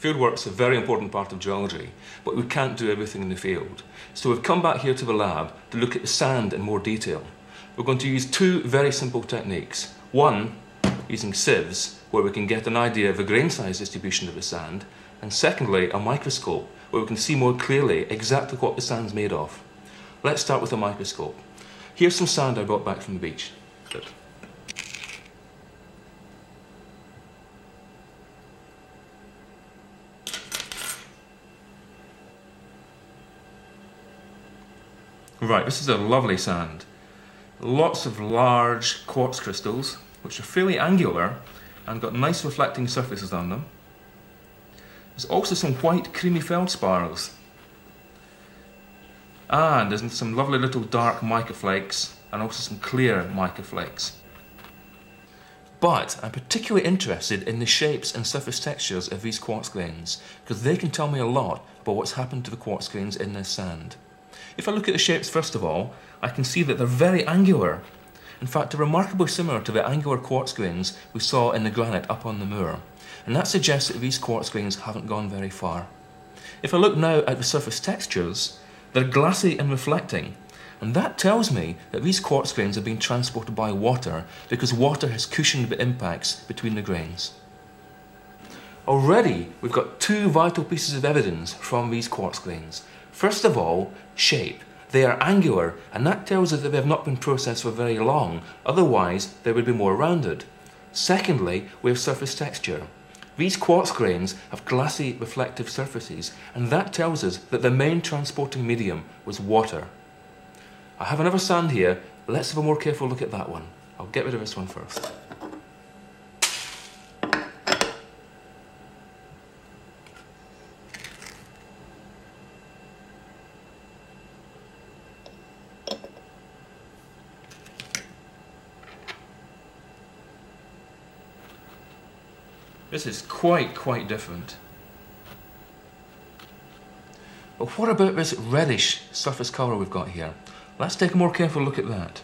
Fieldwork's a very important part of geology, but we can't do everything in the field. So we've come back here to the lab to look at the sand in more detail. We're going to use two very simple techniques. One, using sieves, where we can get an idea of the grain size distribution of the sand, and secondly, a microscope, where we can see more clearly exactly what the sand's made of. Let's start with a microscope. Here's some sand I brought back from the beach. Good. Right, this is a lovely sand. Lots of large quartz crystals, which are fairly angular and got nice reflecting surfaces on them. There's also some white creamy feldspars. And there's some lovely little dark mica flakes and also some clear mica flakes. But I'm particularly interested in the shapes and surface textures of these quartz grains because they can tell me a lot about what's happened to the quartz grains in this sand. If I look at the shapes first of all, I can see that they're very angular. In fact, they're remarkably similar to the angular quartz grains we saw in the granite up on the moor. And that suggests that these quartz grains haven't gone very far. If I look now at the surface textures, they're glassy and reflecting. And that tells me that these quartz grains have been transported by water because water has cushioned the impacts between the grains. Already, we've got two vital pieces of evidence from these quartz grains. First of all, shape. They are angular, and that tells us that they have not been processed for very long, otherwise they would be more rounded. Secondly, we have surface texture. These quartz grains have glassy reflective surfaces, and that tells us that the main transporting medium was water. I have another sand here, let's have a more careful look at that one. I'll get rid of this one first. This is quite, quite different. But what about this reddish surface colour we've got here? Let's take a more careful look at that.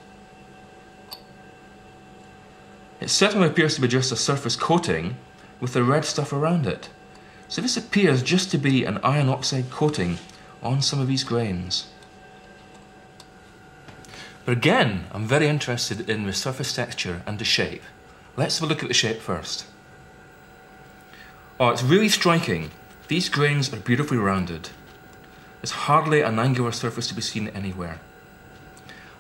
It certainly appears to be just a surface coating with the red stuff around it. So this appears just to be an iron oxide coating on some of these grains. But again, I'm very interested in the surface texture and the shape. Let's have a look at the shape first. Oh, it's really striking. These grains are beautifully rounded. There's hardly an angular surface to be seen anywhere.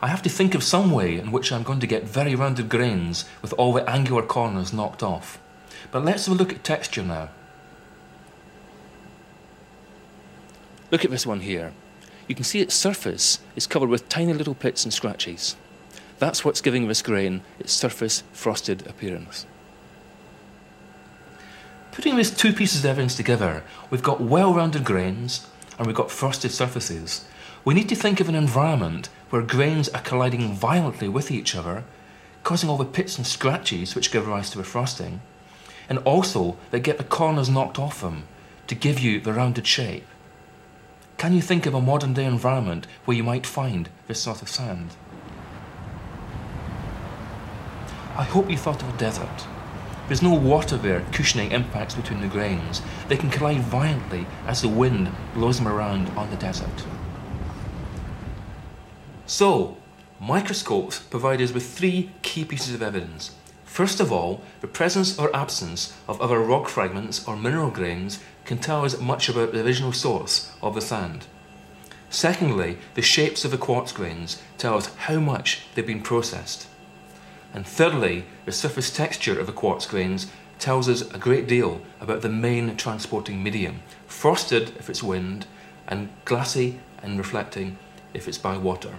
I have to think of some way in which I'm going to get very rounded grains with all the angular corners knocked off. But let's have a look at texture now. Look at this one here. You can see its surface is covered with tiny little pits and scratches. That's what's giving this grain its surface frosted appearance. Putting these two pieces of evidence together, we've got well-rounded grains and we've got frosted surfaces. We need to think of an environment where grains are colliding violently with each other, causing all the pits and scratches which give rise to the frosting, and also they get the corners knocked off them to give you the rounded shape. Can you think of a modern day environment where you might find this sort of sand? I hope you thought of a desert. There's no water there cushioning impacts between the grains. They can collide violently as the wind blows them around on the desert. So, microscopes provide us with three key pieces of evidence. First of all, the presence or absence of other rock fragments or mineral grains can tell us much about the original source of the sand. Secondly, the shapes of the quartz grains tell us how much they've been processed. And thirdly, the surface texture of the quartz grains tells us a great deal about the main transporting medium, frosted if it's wind, and glassy and reflecting if it's by water.